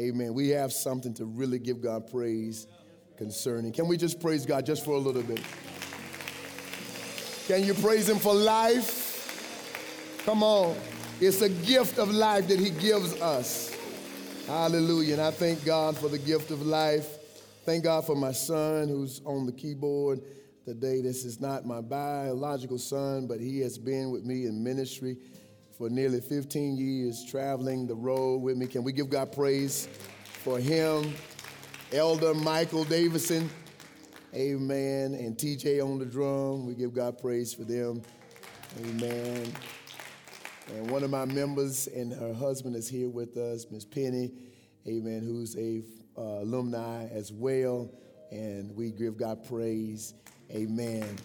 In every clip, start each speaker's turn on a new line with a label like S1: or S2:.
S1: Amen. We have something to really give God praise concerning. Can we just praise God just for a little bit? Can you praise Him for life? Come on. It's a gift of life that He gives us. Hallelujah. And I thank God for the gift of life. Thank God for my son who's on the keyboard today. This is not my biological son, but he has been with me in ministry for nearly 15 years, traveling the road with me. Can we give God praise for him? Elder Michael Davison, amen, and TJ on the drum. We give God praise for them, amen. And one of my members and her husband is here with us, Miss Penny, amen, who's a uh, alumni as well. And we give God praise, amen.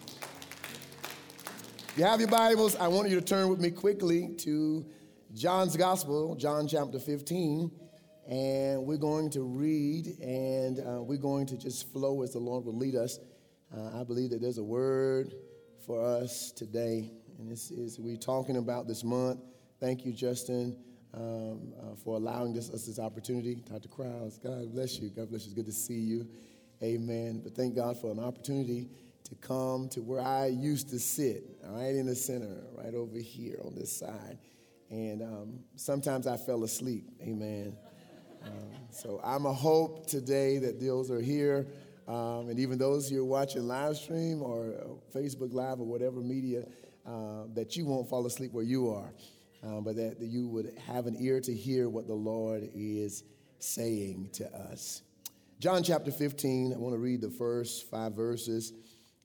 S1: You have your Bibles, I want you to turn with me quickly to John's Gospel, John chapter 15. And we're going to read and uh, we're going to just flow as the Lord will lead us. Uh, I believe that there's a word for us today. And this is, we're talking about this month. Thank you, Justin, um, uh, for allowing this, us this opportunity. Dr. Krause, God bless you. God bless you. It's good to see you. Amen. But thank God for an opportunity to come to where I used to sit, right in the center, right over here on this side. And um, sometimes I fell asleep. Amen. Um, so I'm a hope today that those are here. Um, and even those who are watching live stream or uh, Facebook Live or whatever media, uh, that you won't fall asleep where you are, uh, but that, that you would have an ear to hear what the Lord is saying to us. John chapter 15, I want to read the first five verses.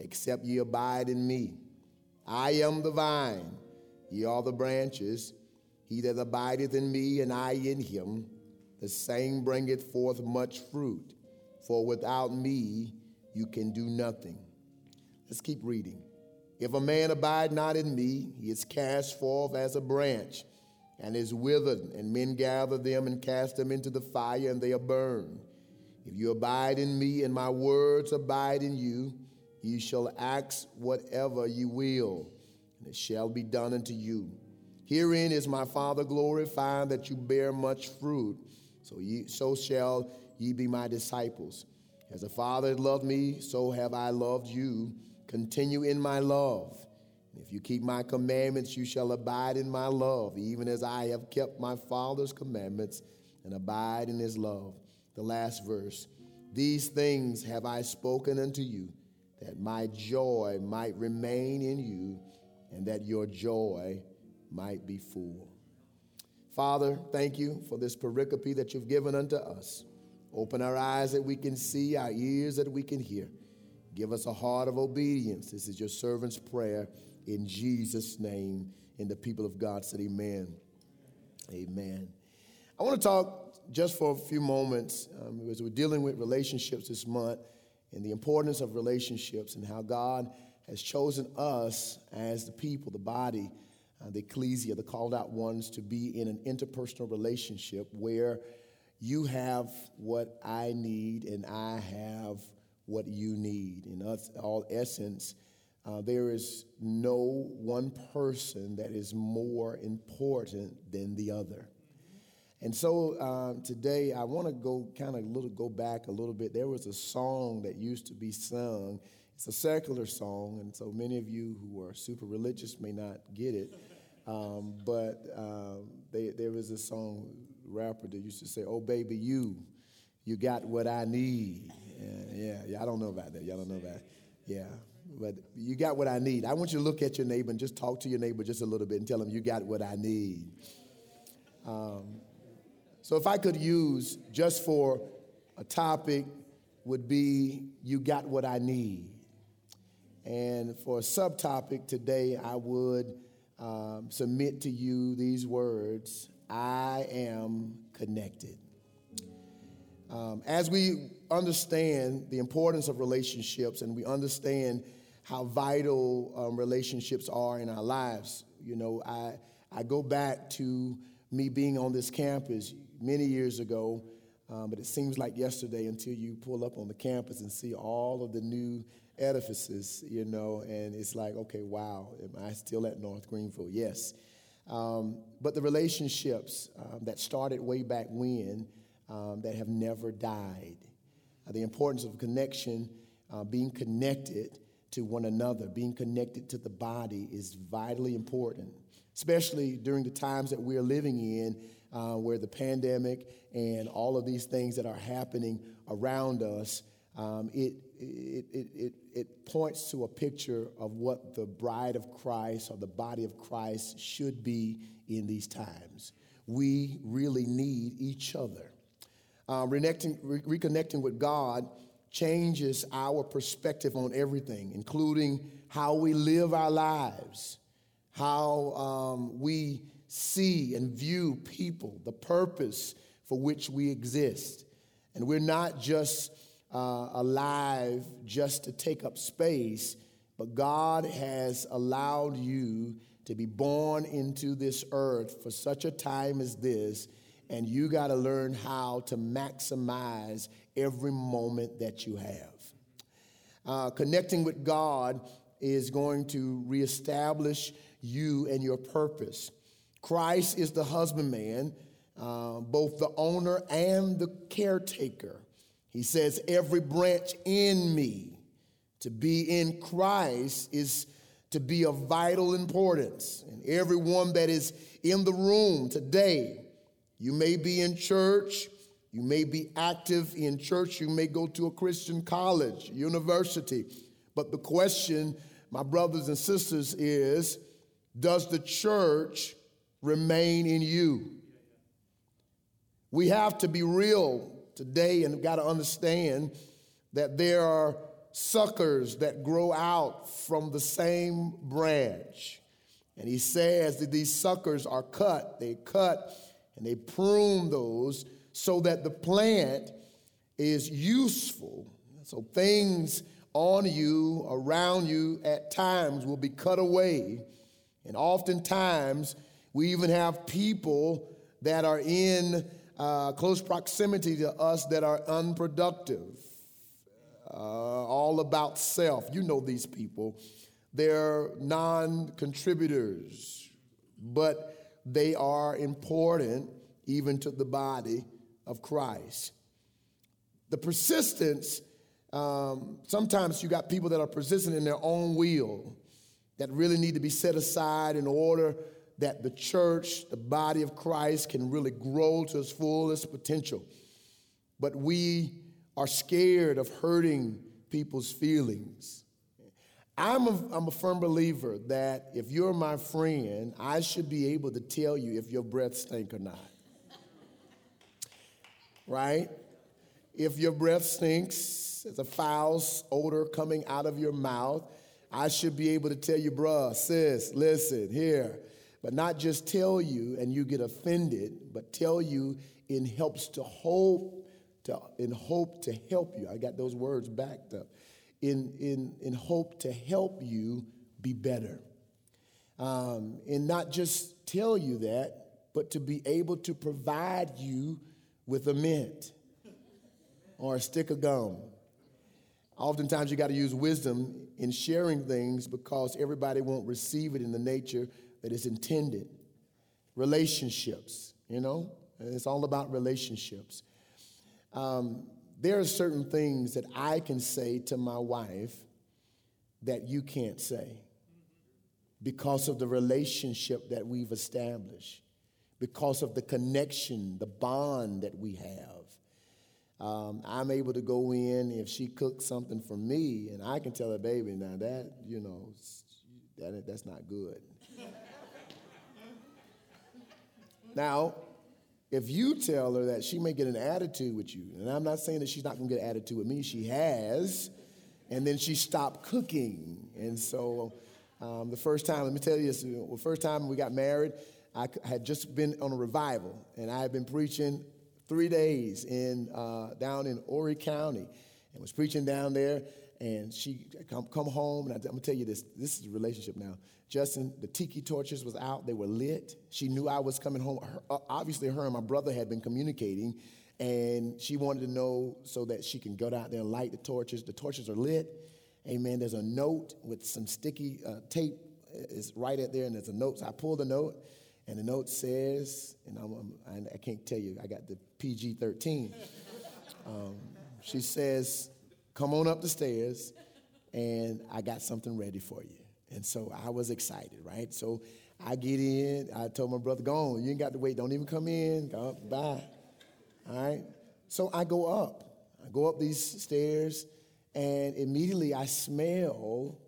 S1: except ye abide in me. I am the vine, ye are the branches. He that abideth in me, and I in him, the same bringeth forth much fruit. For without me, you can do nothing. Let's keep reading. If a man abide not in me, he is cast forth as a branch and is withered, and men gather them and cast them into the fire, and they are burned. If you abide in me, and my words abide in you, Ye shall ask whatever ye will, and it shall be done unto you. Herein is my Father glorified that you bear much fruit, so, ye, so shall ye be my disciples. As the Father loved me, so have I loved you. Continue in my love. If you keep my commandments, you shall abide in my love, even as I have kept my Father's commandments and abide in his love. The last verse. These things have I spoken unto you that my joy might remain in you and that your joy might be full. Father, thank you for this pericope that you've given unto us. Open our eyes that we can see, our ears that we can hear. Give us a heart of obedience. This is your servant's prayer in Jesus' name. And the people of God said, Amen. Amen. I want to talk just for a few moments um, as we're dealing with relationships this month and the importance of relationships and how God has chosen us as the people, the body, uh, the ecclesia, the called out ones, to be in an interpersonal relationship where you have what I need and I have what you need. In all essence, uh, there is no one person that is more important than the other. And so um, today I want to go kind of little go back a little bit. There was a song that used to be sung. It's a secular song, and so many of you who are super religious may not get it. Um, but um, they, there was a song rapper that used to say, "Oh baby, you, you got what I need." Yeah, yeah, I don't know about that. Y'all don't know about. Yeah, but you got what I need. I want you to look at your neighbor and just talk to your neighbor just a little bit and tell him you got what I need. Um, so if I could use just for a topic would be you got what I need. And for a subtopic today, I would um, submit to you these words I am connected. Um, as we understand the importance of relationships and we understand how vital um, relationships are in our lives, you know, I, I go back to me being on this campus many years ago, um, but it seems like yesterday until you pull up on the campus and see all of the new edifices, you know, and it's like, okay, wow, am I still at North Greenville? Yes. Um, but the relationships um, that started way back when um, that have never died, uh, the importance of connection, uh, being connected to one another, being connected to the body is vitally important, especially during the times that we're living in, uh, where the pandemic and all of these things that are happening around us. Um, it, it, it, it, it points to a picture of what the bride of Christ or the body of Christ should be in these times. We really need each other. Uh, reconnecting, re- reconnecting with God changes our perspective on everything, including how we live our lives, how um, we see and view people, the purpose for which we exist. And we're not just uh, alive just to take up space, but God has allowed you to be born into this earth for such a time as this, and you got to learn how to maximize every moment that you have. Uh, connecting with God is going to reestablish you and your purpose. Christ is the husbandman, uh, both the owner and the caretaker. He says, Every branch in me to be in Christ is to be of vital importance. And everyone that is in the room today, you may be in church, you may be active in church, you may go to a Christian college, university. But the question, my brothers and sisters, is does the church remain in you? We have to be real today and got to understand that there are suckers that grow out from the same branch. And he says that these suckers are cut. They cut and they prune those so that the plant is useful. So things on you, around you, at times will be cut away. And oftentimes, we even have people that are in uh, close proximity to us that are unproductive, uh, all about self. You know these people. They're non contributors, but they are important even to the body of Christ. The persistence, um, sometimes you got people that are persistent in their own will that really need to be set aside in order that the church, the body of Christ, can really grow to its fullest potential. But we are scared of hurting people's feelings. I'm a, I'm a firm believer that if you're my friend, I should be able to tell you if your breath stink or not. right? If your breath stinks, there's a foul odor coming out of your mouth, I should be able to tell you, bruh, sis, listen, here, but not just tell you and you get offended, but tell you in helps to hope to in hope to help you. I got those words backed up. In in in hope to help you be better. Um, and not just tell you that, but to be able to provide you with a mint or a stick of gum. Oftentimes, you got to use wisdom in sharing things because everybody won't receive it in the nature that is intended. Relationships, you know, it's all about relationships. Um, there are certain things that I can say to my wife that you can't say because of the relationship that we've established, because of the connection, the bond that we have. Um, I'm able to go in if she cooks something for me, and I can tell her, baby, now that, you know, that, that's not good. Now, if you tell her that she may get an attitude with you, and I'm not saying that she's not gonna get an attitude with me, she has, and then she stopped cooking. And so um, the first time, let me tell you this, the first time we got married, I had just been on a revival, and I had been preaching three days in uh, down in Horry County, and was preaching down there. And she come come home, and I, am gonna tell you this. This is a relationship now. Justin, the tiki torches was out; they were lit. She knew I was coming home. Her, uh, obviously, her and my brother had been communicating, and she wanted to know so that she can go out there and light the torches. The torches are lit. Amen. There's a note with some sticky uh, tape is right at there, and there's a note. So I pull the note, and the note says, and I'm, I'm, I can not tell you, I got the PG 13. Um, she says, Come on up the stairs, and I got something ready for you. And so I was excited, right? So I get in. I told my brother, Go on. You ain't got to wait. Don't even come in. Go, bye. All right? So I go up. I go up these stairs, and immediately I smell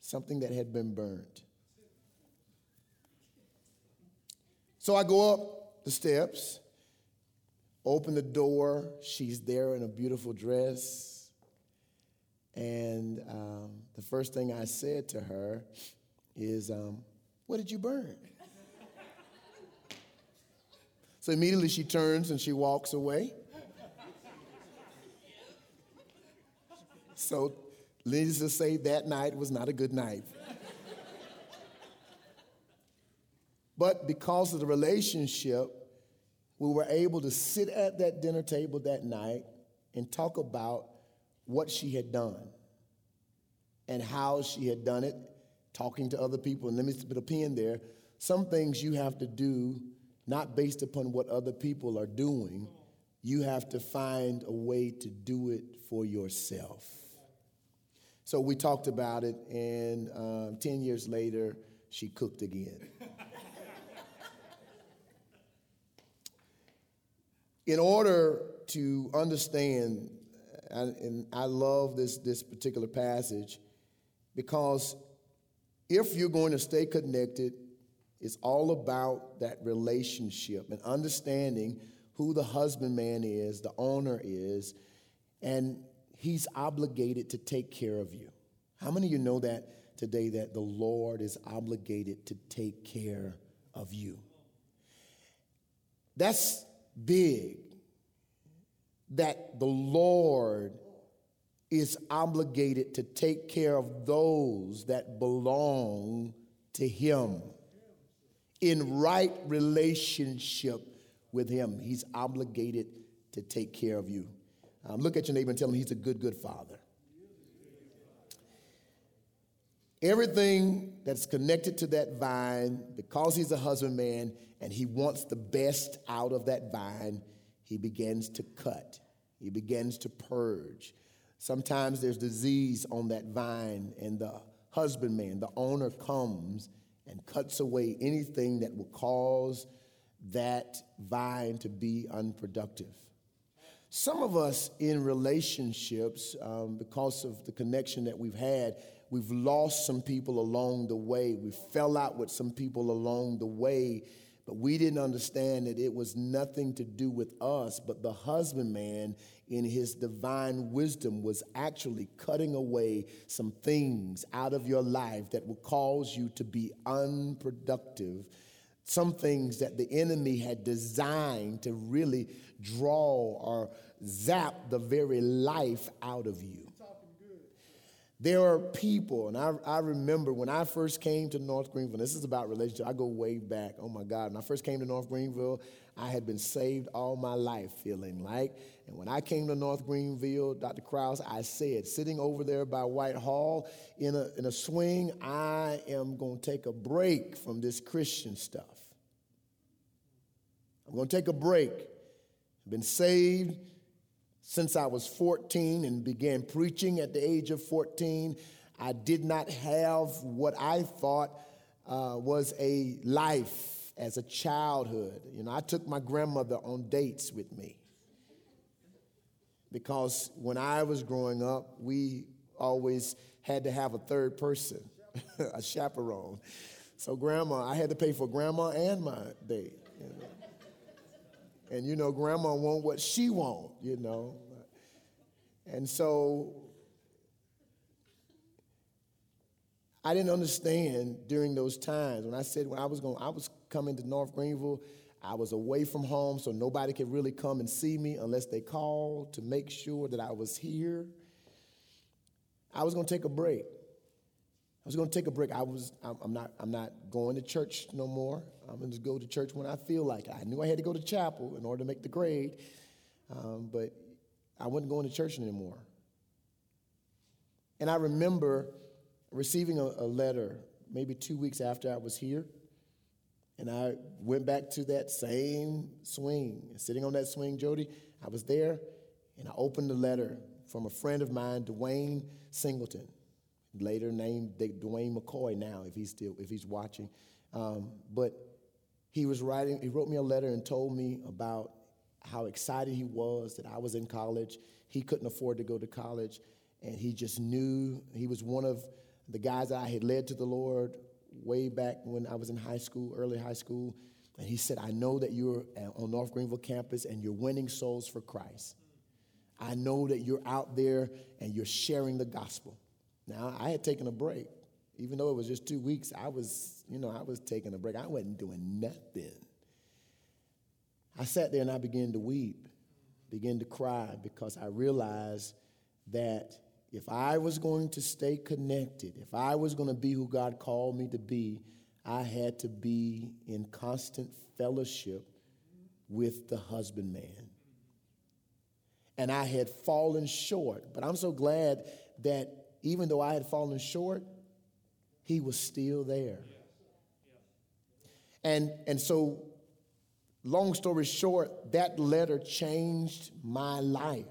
S1: something that had been burned. So I go up the steps, open the door. She's there in a beautiful dress. And um, the first thing I said to her is, um, What did you burn? so immediately she turns and she walks away. So Needless to say, that night was not a good night. but because of the relationship, we were able to sit at that dinner table that night and talk about what she had done and how she had done it, talking to other people. And let me put a pin there. Some things you have to do not based upon what other people are doing, you have to find a way to do it for yourself. So we talked about it, and um, 10 years later, she cooked again. In order to understand, and I love this, this particular passage, because if you're going to stay connected, it's all about that relationship and understanding who the husbandman is, the owner is, and He's obligated to take care of you. How many of you know that today that the Lord is obligated to take care of you? That's big. That the Lord is obligated to take care of those that belong to Him in right relationship with Him. He's obligated to take care of you. Um, look at your neighbor and tell him he's a good, good father. Everything that's connected to that vine, because he's a husbandman and he wants the best out of that vine, he begins to cut. He begins to purge. Sometimes there's disease on that vine, and the husbandman, the owner, comes and cuts away anything that will cause that vine to be unproductive. Some of us in relationships, um, because of the connection that we've had, we've lost some people along the way. We fell out with some people along the way, but we didn't understand that it was nothing to do with us, but the husbandman, in his divine wisdom, was actually cutting away some things out of your life that will cause you to be unproductive some things that the enemy had designed to really draw or zap the very life out of you. There are people, and I, I remember when I first came to North Greenville, this is about relationship, I go way back. Oh my God, when I first came to North Greenville, I had been saved all my life, feeling like. And when I came to North Greenville, Dr. Krause, I said, sitting over there by White Hall in a, in a swing, I am going to take a break from this Christian stuff. I'm going to take a break. I've been saved since I was 14 and began preaching at the age of 14. I did not have what I thought uh, was a life as a childhood. You know, I took my grandmother on dates with me because when I was growing up, we always had to have a third person, a chaperone. So, grandma, I had to pay for grandma and my date. You know? And you know, grandma want what she want, you know. And so I didn't understand during those times when I said when I was going, I was coming to North Greenville. I was away from home, so nobody could really come and see me unless they called to make sure that I was here. I was going to take a break. I was going to take a break. I was. I'm not. I'm not going to church no more. I'm going to go to church when I feel like it. I knew I had to go to chapel in order to make the grade, um, but I wasn't going to church anymore. And I remember receiving a, a letter maybe two weeks after I was here. And I went back to that same swing, sitting on that swing, Jody. I was there, and I opened the letter from a friend of mine, Dwayne Singleton, later named Dwayne McCoy now, if he's still if he's watching. Um, but he was writing. He wrote me a letter and told me about how excited he was that I was in college. He couldn't afford to go to college, and he just knew he was one of the guys I had led to the Lord way back when I was in high school, early high school. And he said, I know that you're on North Greenville campus and you're winning souls for Christ. I know that you're out there and you're sharing the gospel. Now, I had taken a break. Even though it was just two weeks, I was, you know, I was taking a break. I wasn't doing nothing. I sat there and I began to weep, began to cry because I realized that if I was going to stay connected, if I was going to be who God called me to be, I had to be in constant fellowship with the husbandman. And I had fallen short, but I'm so glad that even though I had fallen short, he was still there. And, and so, long story short, that letter changed my life.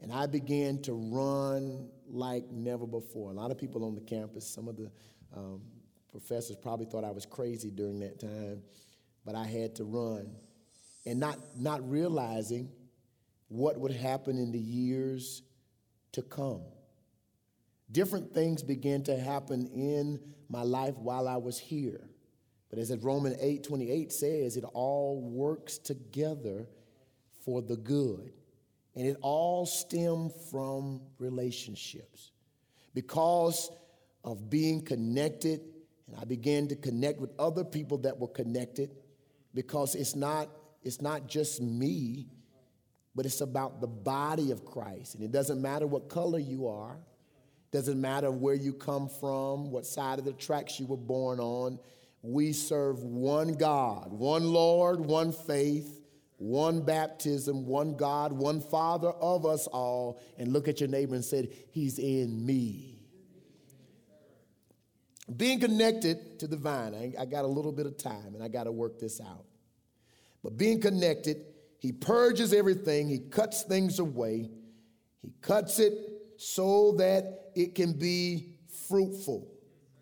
S1: And I began to run like never before. A lot of people on the campus, some of the um, professors probably thought I was crazy during that time, but I had to run. And not, not realizing what would happen in the years to come. Different things began to happen in my life while I was here. But as Romans 8 28 says, it all works together for the good and it all stemmed from relationships. Because of being connected, and I began to connect with other people that were connected, because it's not, it's not just me, but it's about the body of Christ. And it doesn't matter what color you are, doesn't matter where you come from, what side of the tracks you were born on. We serve one God, one Lord, one faith, one baptism, one God, one Father of us all, and look at your neighbor and say, He's in me. Being connected to the vine, I got a little bit of time and I got to work this out. But being connected, He purges everything, He cuts things away, He cuts it so that it can be fruitful.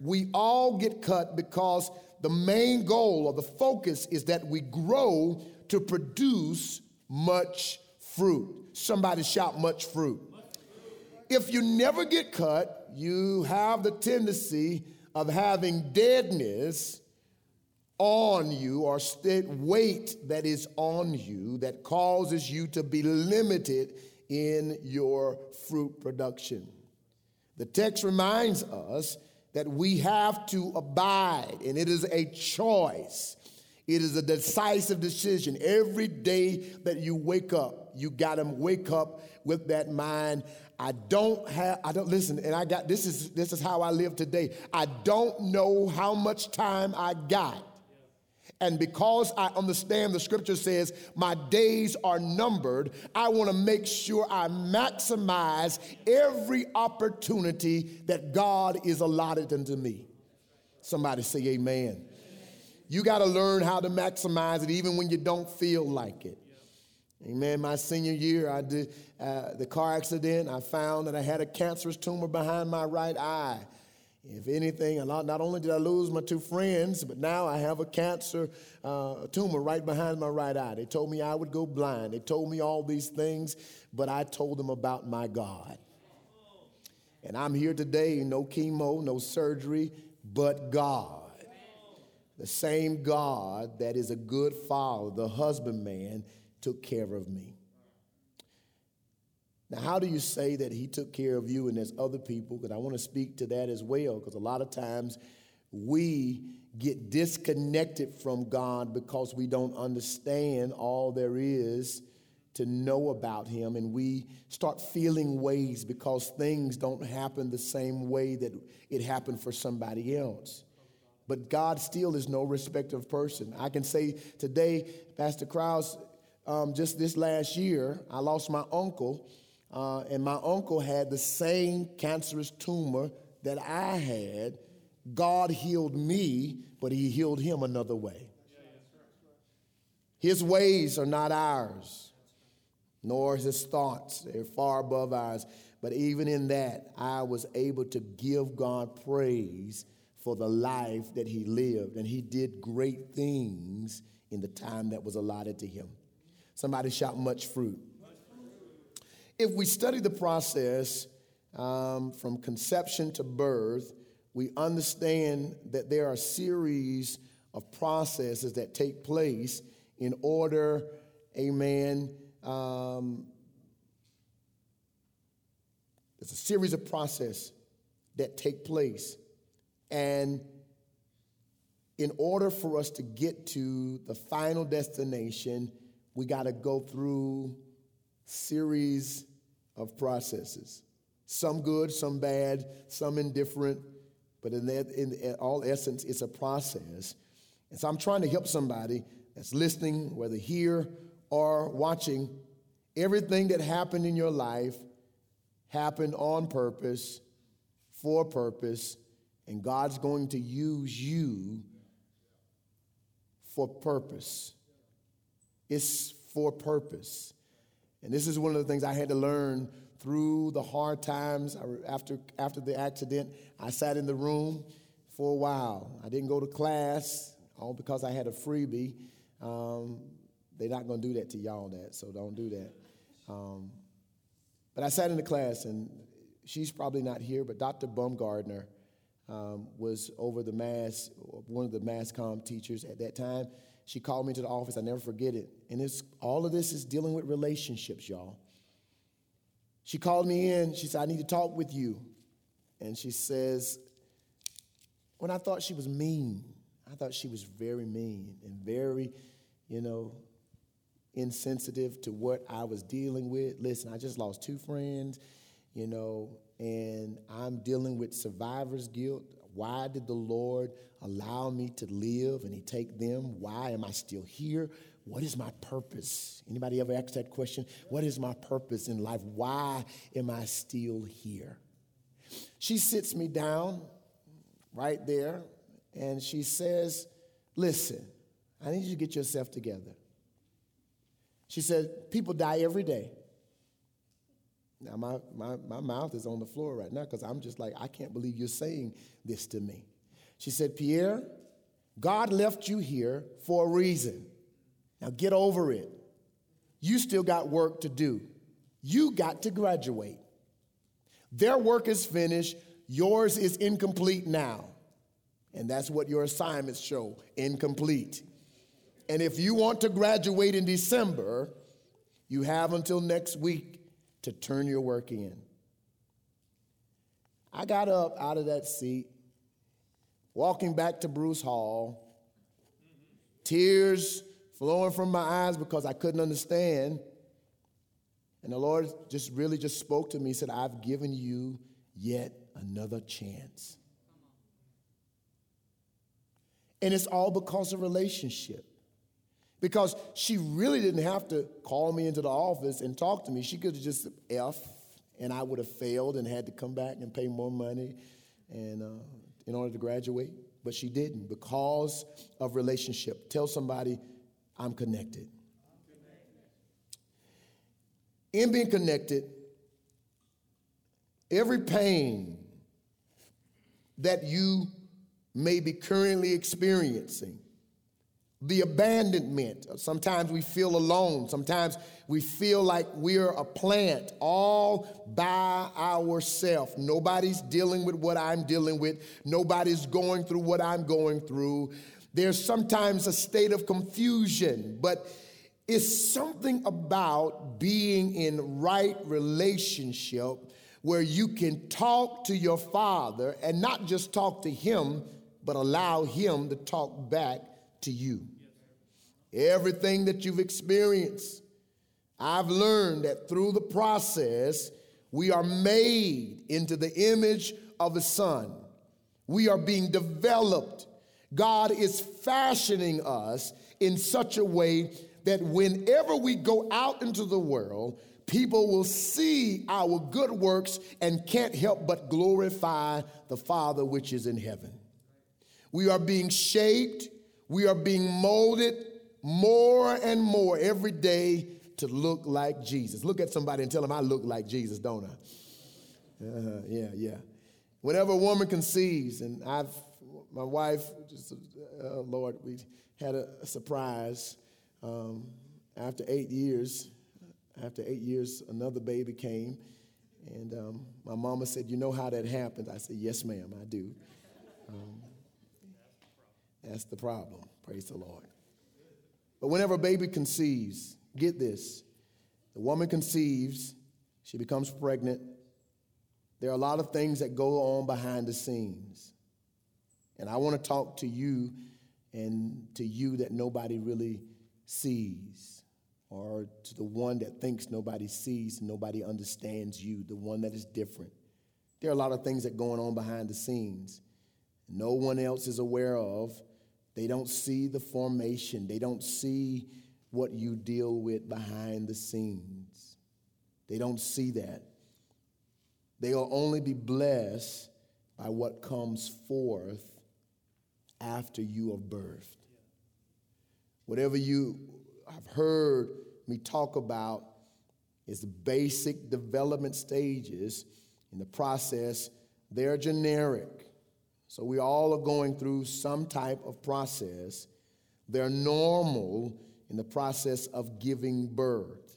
S1: We all get cut because the main goal or the focus is that we grow to produce much fruit. Somebody shout, much fruit. If you never get cut, you have the tendency of having deadness on you or weight that is on you that causes you to be limited in your fruit production. The text reminds us that we have to abide, and it is a choice. It is a decisive decision. Every day that you wake up, you got to wake up with that mind. I don't have, I don't, listen, and I got, this is, this is how I live today. I don't know how much time I got. And because I understand the scripture says my days are numbered, I want to make sure I maximize every opportunity that God is allotted unto me. Somebody say amen. You got to learn how to maximize it even when you don't feel like it. Amen. My senior year, I did uh, the car accident. I found that I had a cancerous tumor behind my right eye. If anything, not, only did I lose my two friends, but now I have a cancer uh, tumor right behind my right eye. They told me I would go blind. They told me all these things, but I told them about my God. And I'm here today, no chemo, no surgery, but God. The same God that is a good father, the husbandman, took care of me. Now, how do you say that he took care of you and there's other people? Because I want to speak to that as well, because a lot of times we get disconnected from God because we don't understand all there is to know about Him. And we start feeling ways because things don't happen the same way that it happened for somebody else. But God still is no respecter of person. I can say today, Pastor Krause, um, just this last year, I lost my uncle, uh, and my uncle had the same cancerous tumor that I had. God healed me, but He healed him another way. His ways are not ours, nor his thoughts. They're far above ours. But even in that, I was able to give God praise for the life that he lived. And he did great things in the time that was allotted to him. Somebody shout, much fruit. If we study the process um, from conception to birth, we understand that there are a series of processes that take place in order, amen. Um, there's a series of process that take place. And in order for us to get to the final destination, we got to go through series of processes. Some good, some bad, some indifferent, but in, that, in, all essence, it's a process. And so I'm trying to help somebody that's listening, whether here or watching. Everything that happened in your life happened on purpose, for purpose, and God's going to use you for purpose. It's for purpose. And this is one of the things I had to learn through the hard times after, after the accident. I sat in the room for a while. I didn't go to class, all because I had a freebie. Um, they're not going to do that to y'all, that, so don't do that. Um, but I sat in the class, and she's probably not here, but Dr. Baumgardner um, was over the mass, one of the mass comm teachers at that time. She called me to the office. I never forget it. And it's, all of this is dealing with relationships, y'all. She called me in. She said, I need to talk with you. And she says, when I thought she was mean, I thought she was very mean and very, you know, insensitive to what I was dealing with. Listen, I just lost two friends, you know, and I'm dealing with survivor's guilt. Why did the Lord allow me to live and he take them? Why am I still here? What is my purpose? Anybody ever asked that question? What is my purpose in life? Why am I still here? She sits me down right there and she says, Listen, I need you to get yourself together. She said, People die every day. Now, my, my, my mouth is on the floor right now because I'm just like, I can't believe you're saying this to me. She said, Pierre, God left you here for a reason. Now get over it. You still got work to do. You got to graduate. Their work is finished, yours is incomplete now. And that's what your assignments show incomplete. And if you want to graduate in December, you have until next week to turn your work in. I got up out of that seat, walking back to Bruce Hall, tears flowing from my eyes because I couldn't understand. And the Lord just really just spoke to me, said, I've given you yet another chance. And it's all because of relationship. Because she really didn't have to call me into the office and talk to me. She could have just F, and I would have failed and had to come back and pay more money and uh, in order to graduate. But she didn't because of relationship. Tell somebody, I'm connected. In being connected, every pain that you may be currently experiencing, the abandonment, sometimes we feel alone, sometimes we feel like we're a plant all by ourselves. Nobody's dealing with what I'm dealing with, nobody's going through what I'm going through. There's sometimes a state of confusion, but it's something about being in right relationship where you can talk to your father and not just talk to him, but allow Him to talk back to you. Everything that you've experienced, I've learned that through the process, we are made into the image of the Son. We are being developed. God is fashioning us in such a way that whenever we go out into the world, people will see our good works and can't help but glorify the Father which is in heaven. We are being shaped, we are being molded more and more every day to look like Jesus. Look at somebody and tell them, I look like Jesus, don't I? Uh, yeah, yeah. Whenever a woman conceives, and I've, my wife, just, uh, Lord, we had a, surprise. Um, after eight years, after eight years, another baby came, and um, my mama said, You know how that happened? I said, Yes, ma'am, I do. Um, that's the problem. Praise the Lord. But whenever a baby conceives, get this the woman conceives, she becomes pregnant. There are a lot of things that go on behind the scenes. And I want to talk to you and to you that nobody really sees, or to the one that thinks nobody sees, nobody understands you, the one that is different. There are a lot of things that are going on behind the scenes. No one else is aware of. They don't see the formation. They don't see what you deal with behind the scenes. They don't see that. They'll only be blessed by what comes forth after you are birthed. Whatever you have heard me talk about is the basic development stages in the process. They're generic. So we all are going through some type of process. They're normal in the process of giving birth.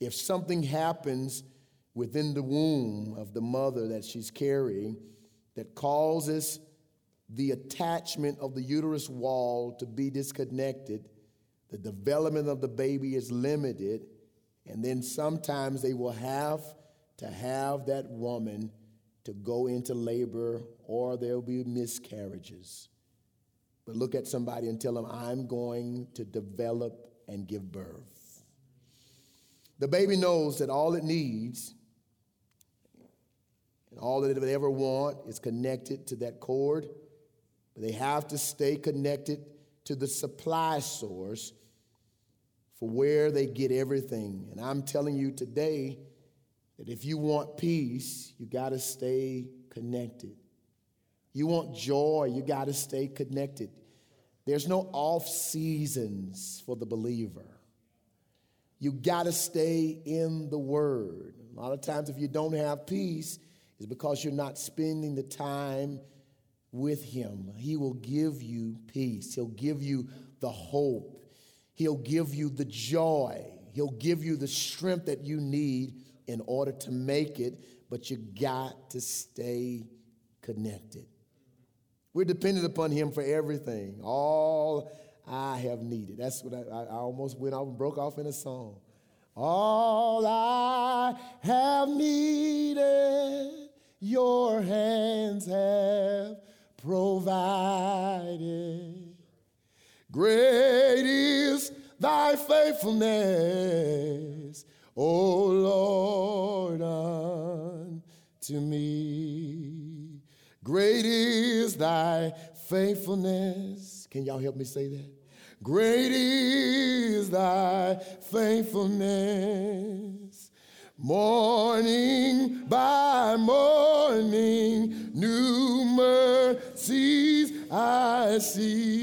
S1: If something happens within the womb of the mother that she's carrying that causes the attachment of the uterus wall to be disconnected, the development of the baby is limited, and then sometimes they will have to have that woman to go into labor or there'll be miscarriages. But look at somebody and tell them, I'm going to develop and give birth. The baby knows that all it needs and all that it would ever want is connected to that cord. But they have to stay connected to the supply source for where they get everything. And I'm telling you today that if you want peace, you got to stay connected. You want joy, you got to stay connected. There's no off seasons for the believer. You got to stay in the Word. A lot of times, if you don't have peace, it's because you're not spending the time with Him. He will give you peace, He'll give you the hope, He'll give you the joy, He'll give you the strength that you need in order to make it, but you got to stay connected. We're dependent upon Him for everything. All I have needed. That's what I, I almost went off and broke off in a song. All I have needed, your hands have provided. Great is thy faithfulness, O Lord, unto me. Great is thy faithfulness. Can y'all help me say that? Great is thy faithfulness. Morning by morning, new mercies I see.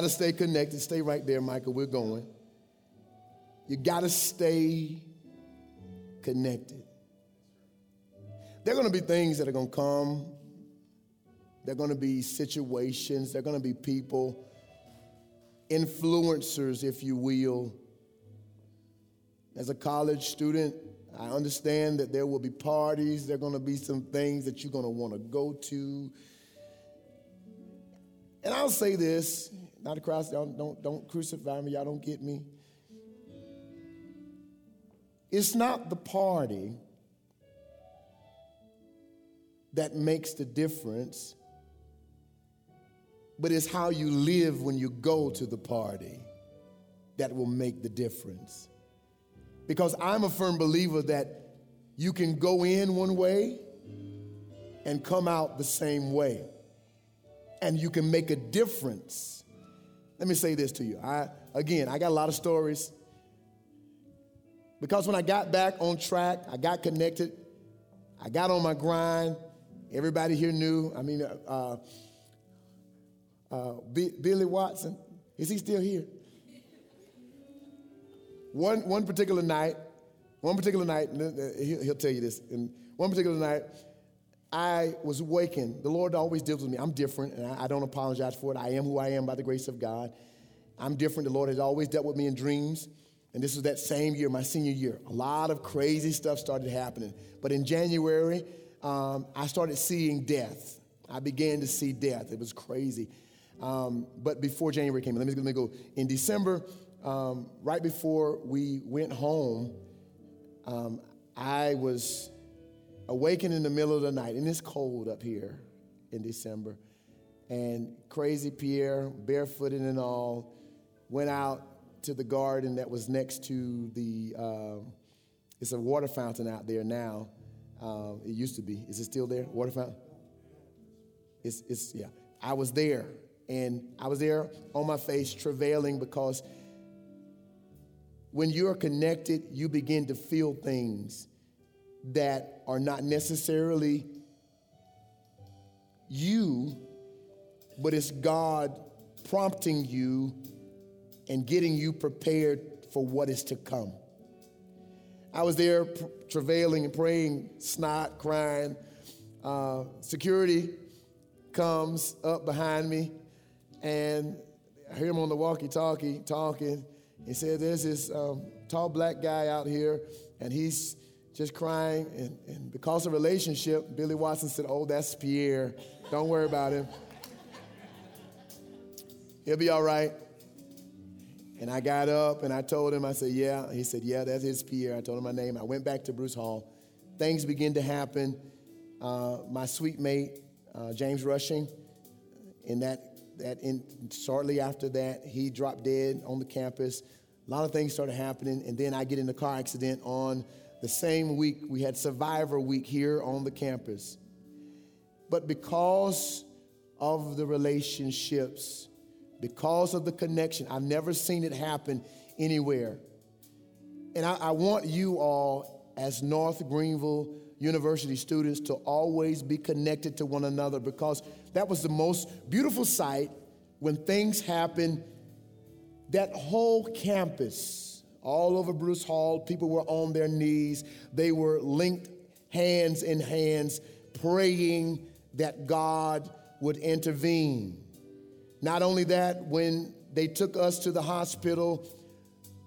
S1: Got to stay connected. Stay right there, Michael. We're going. You got to stay connected. There are going to be things that are going to come. There are going to be situations. There are going to be people, influencers, if you will. As a college student, I understand that there will be parties. There are going to be some things that you're going to want to go to. And I'll say this, not a cross, don't, don't, don't crucify me, y'all don't get me. It's not the party that makes the difference, but it's how you live when you go to the party that will make the difference. Because I'm a firm believer that you can go in one way and come out the same way. And you can make a difference. Let me say this to you. I again, I got a lot of stories. Because when I got back on track, I got connected, I got on my grind, Everybody here knew. I mean, uh, uh, B- Billy Watson, is he still here? One, one particular night, one particular night, he'll, he'll tell you this. And one particular night, I was awakened. The Lord always deals with me. I'm different, and I, I don't apologize for it. I am who I am by the grace of God. I'm different. The Lord has always dealt with me in dreams. And this was that same year, my senior year. A lot of crazy stuff started happening. But in January, um, I started seeing death. I began to see death. It was crazy. Um, but before January came, let me, let me go. In December, um, right before we went home, um, I was awakened in the middle of the night, and it's cold up here in December. And crazy Pierre, barefooted and all, went out to the garden that was next to the, uh, it's a water fountain out there now. Um, it used to be. Is it still there? Water fountain? It's, it's, yeah. I was there, and I was there on my face, travailing because when you're connected, you begin to feel things that are not necessarily you, but it's God prompting you and getting you prepared for what is to come. I was there travailing and praying, snot, crying. Uh, security comes up behind me, and I hear him on the walkie-talkie talking. He said, "There's this um, tall black guy out here, and he's just crying. And, and because of relationship, Billy Watson said, "Oh, that's Pierre. Don't worry about him. He'll be all right." And I got up and I told him, I said, yeah. He said, yeah, that's his Pierre. I told him my name. I went back to Bruce Hall. Things began to happen. Uh, my suite mate, uh, James Rushing, in that, that in, shortly after that, he dropped dead on the campus. A lot of things started happening. And then I get in a car accident on the same week. We had Survivor Week here on the campus. But because of the relationships, because of the connection. I've never seen it happen anywhere. And I, I, want you all, as North Greenville University students, to always be connected to one another because that was the most beautiful sight when things happened. That whole campus, all over Bruce Hall, people were on their knees. They were linked hands in hands, praying that God would intervene. Not only that, when they took us to the hospital,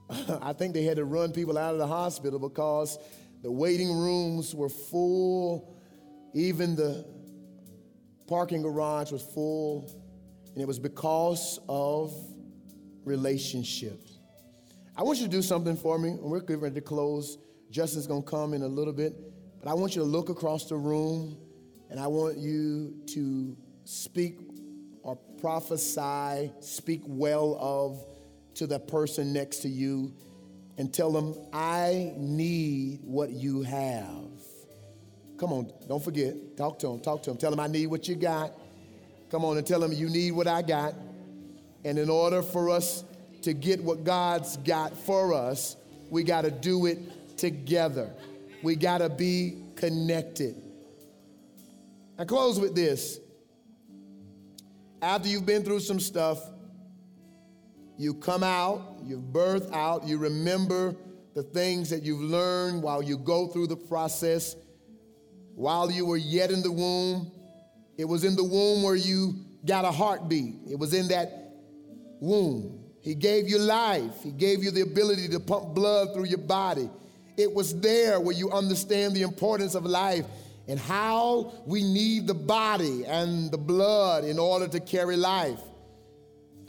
S1: I think they had to run people out of the hospital because the waiting rooms were full. Even the parking garage was full. And it was because of relationships. I want you to do something for me, we're getting ready to close. Justin's gonna come in a little bit, but I want you to look across the room and I want you to speak or prophesy, speak well of to the person next to you and tell them, I need what you have. Come on, don't forget. Talk to them, talk to them. Tell them, I need what you got. Come on and tell them, you need what I got. And in order for us to get what God's got for us, we got to do it together. We got to be connected. I close with this after you've been through some stuff, You come out, you birth out, you remember the things that you've learned while you go through the process. While you were yet in the womb, it was in the womb where you got a heartbeat. It was in that womb. He gave you life, He gave you the ability to pump blood through your body. It was there where you understand the importance of life and how we need the body and the blood in order to carry life.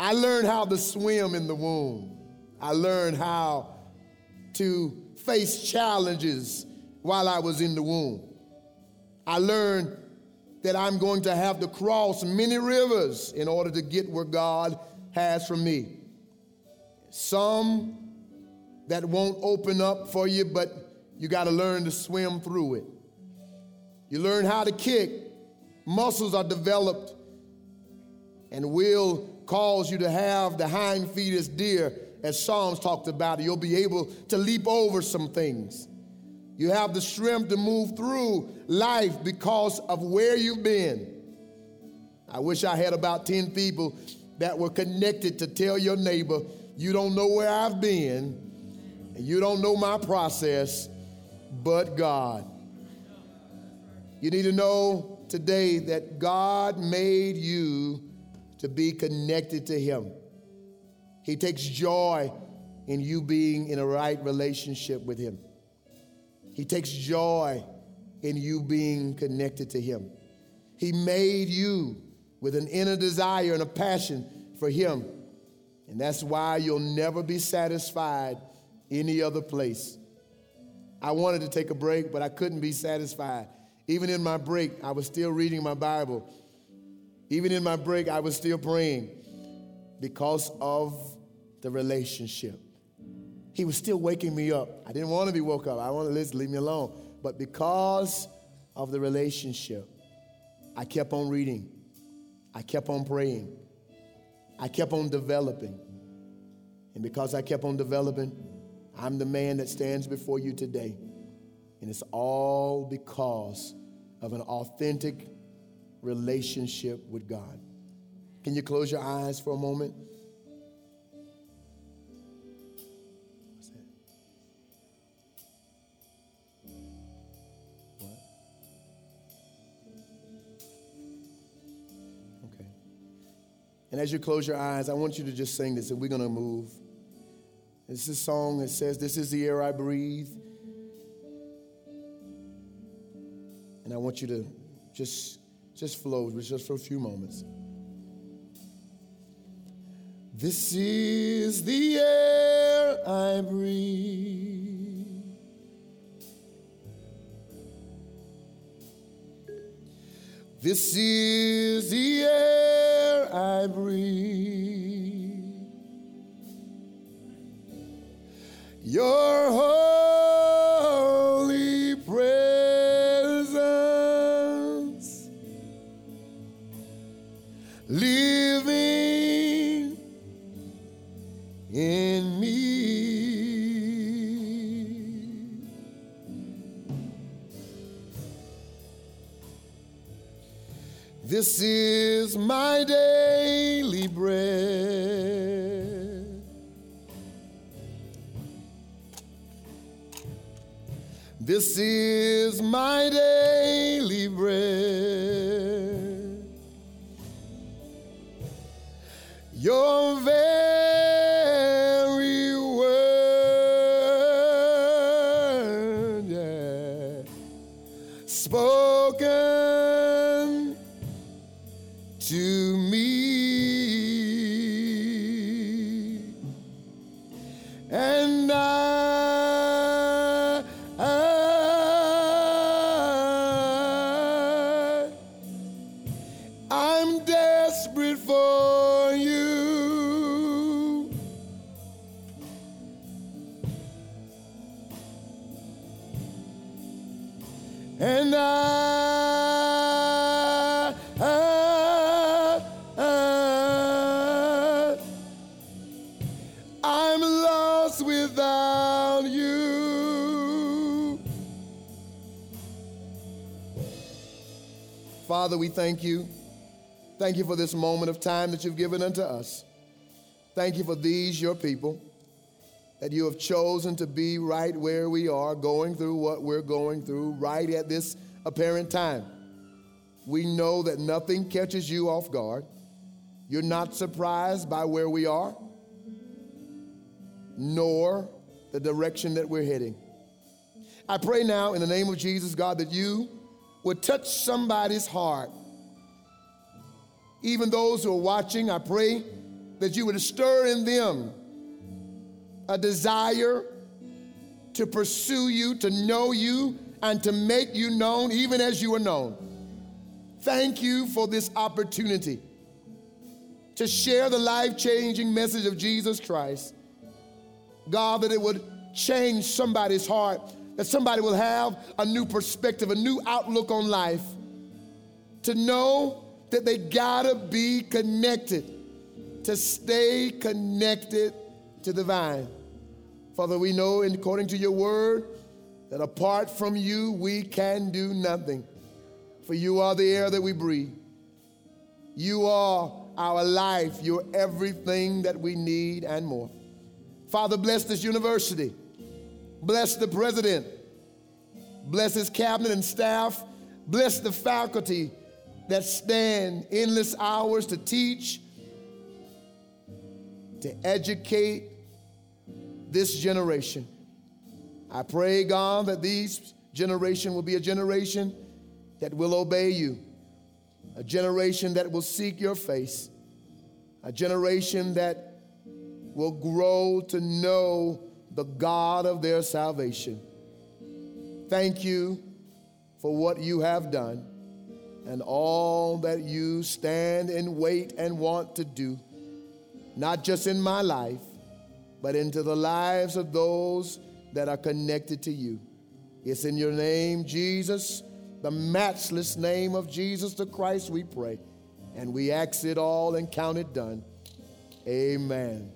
S1: I learned how to swim in the womb. I learned how to face challenges while I was in the womb. I learned that I'm going to have to cross many rivers in order to get where God has for me. Some that won't open up for you, but you got to learn to swim through it. You learn how to kick, muscles are developed, and will cause you to have the hind feet as deer, as Psalms talked about. You'll be able to leap over some things. You have the strength to move through life because of where you've been. I wish I had about 10 people that were connected to tell your neighbor, you don't know where I've been, and you don't know my process, but God. You need to know today that God made you to be connected to Him. He takes joy in you being in a right relationship with Him. He takes joy in you being connected to Him. He made you with an inner desire and a passion for Him. And that's why you'll never be satisfied any other place. I wanted to take a break, but I couldn't be satisfied. Even in my break, I was still reading my Bible. Even in my break, I was still praying because of the relationship. He was still waking me up. I didn't want to be woke up. I wanted to leave me alone. But because of the relationship, I kept on reading. I kept on praying. I kept on developing. And because I kept on developing, I'm the man that stands before you today. And it's all because of an authentic relationship with God. Can you close your eyes for a moment? And as you close your eyes, I want you to just sing this, and we're going to move. It's a song that says, This is the air I breathe. And I want you to just, just flow just for a few moments. This is the air I breathe. This is the air I breathe. Your holy presence This is my daily bread. This is my daily bread. I'm lost without you. Father, we thank you. Thank you for this moment of time that you've given unto us. Thank you for these, your people, that you have chosen to be right where we are, going through what we're going through, right at this apparent time. We know that nothing catches you off guard. You're not surprised by where we are, nor the direction that we're heading. I pray now in the name of Jesus, God, that you would touch somebody's heart. Even those who are watching, I pray that you would stir in them a desire to pursue you, to know you, and to make you known even as you are known. Thank you for this opportunity to share the life changing message of Jesus Christ. God, that it would change somebody's heart, that somebody will have a new perspective, a new outlook on life, to know that they gotta be connected, to stay connected to the vine. Father, we know, according to your word, that apart from you, we can do nothing. For you are the air that we breathe. You are our life. You're everything that we need and more. Father, bless this university. Bless the president. Bless his cabinet and staff. Bless the faculty that stand endless hours to teach, to educate this generation. I pray, God, that these generation will be a generation that will obey you, a generation that will seek your face, a generation that will grow to know the God of their salvation. Thank you for what you have done and all that you stand and wait and want to do, not just in my life, but into the lives of those that are connected to you. It's in your name, Jesus the matchless name of Jesus the Christ, we pray. And we ask it all and count it done. Amen.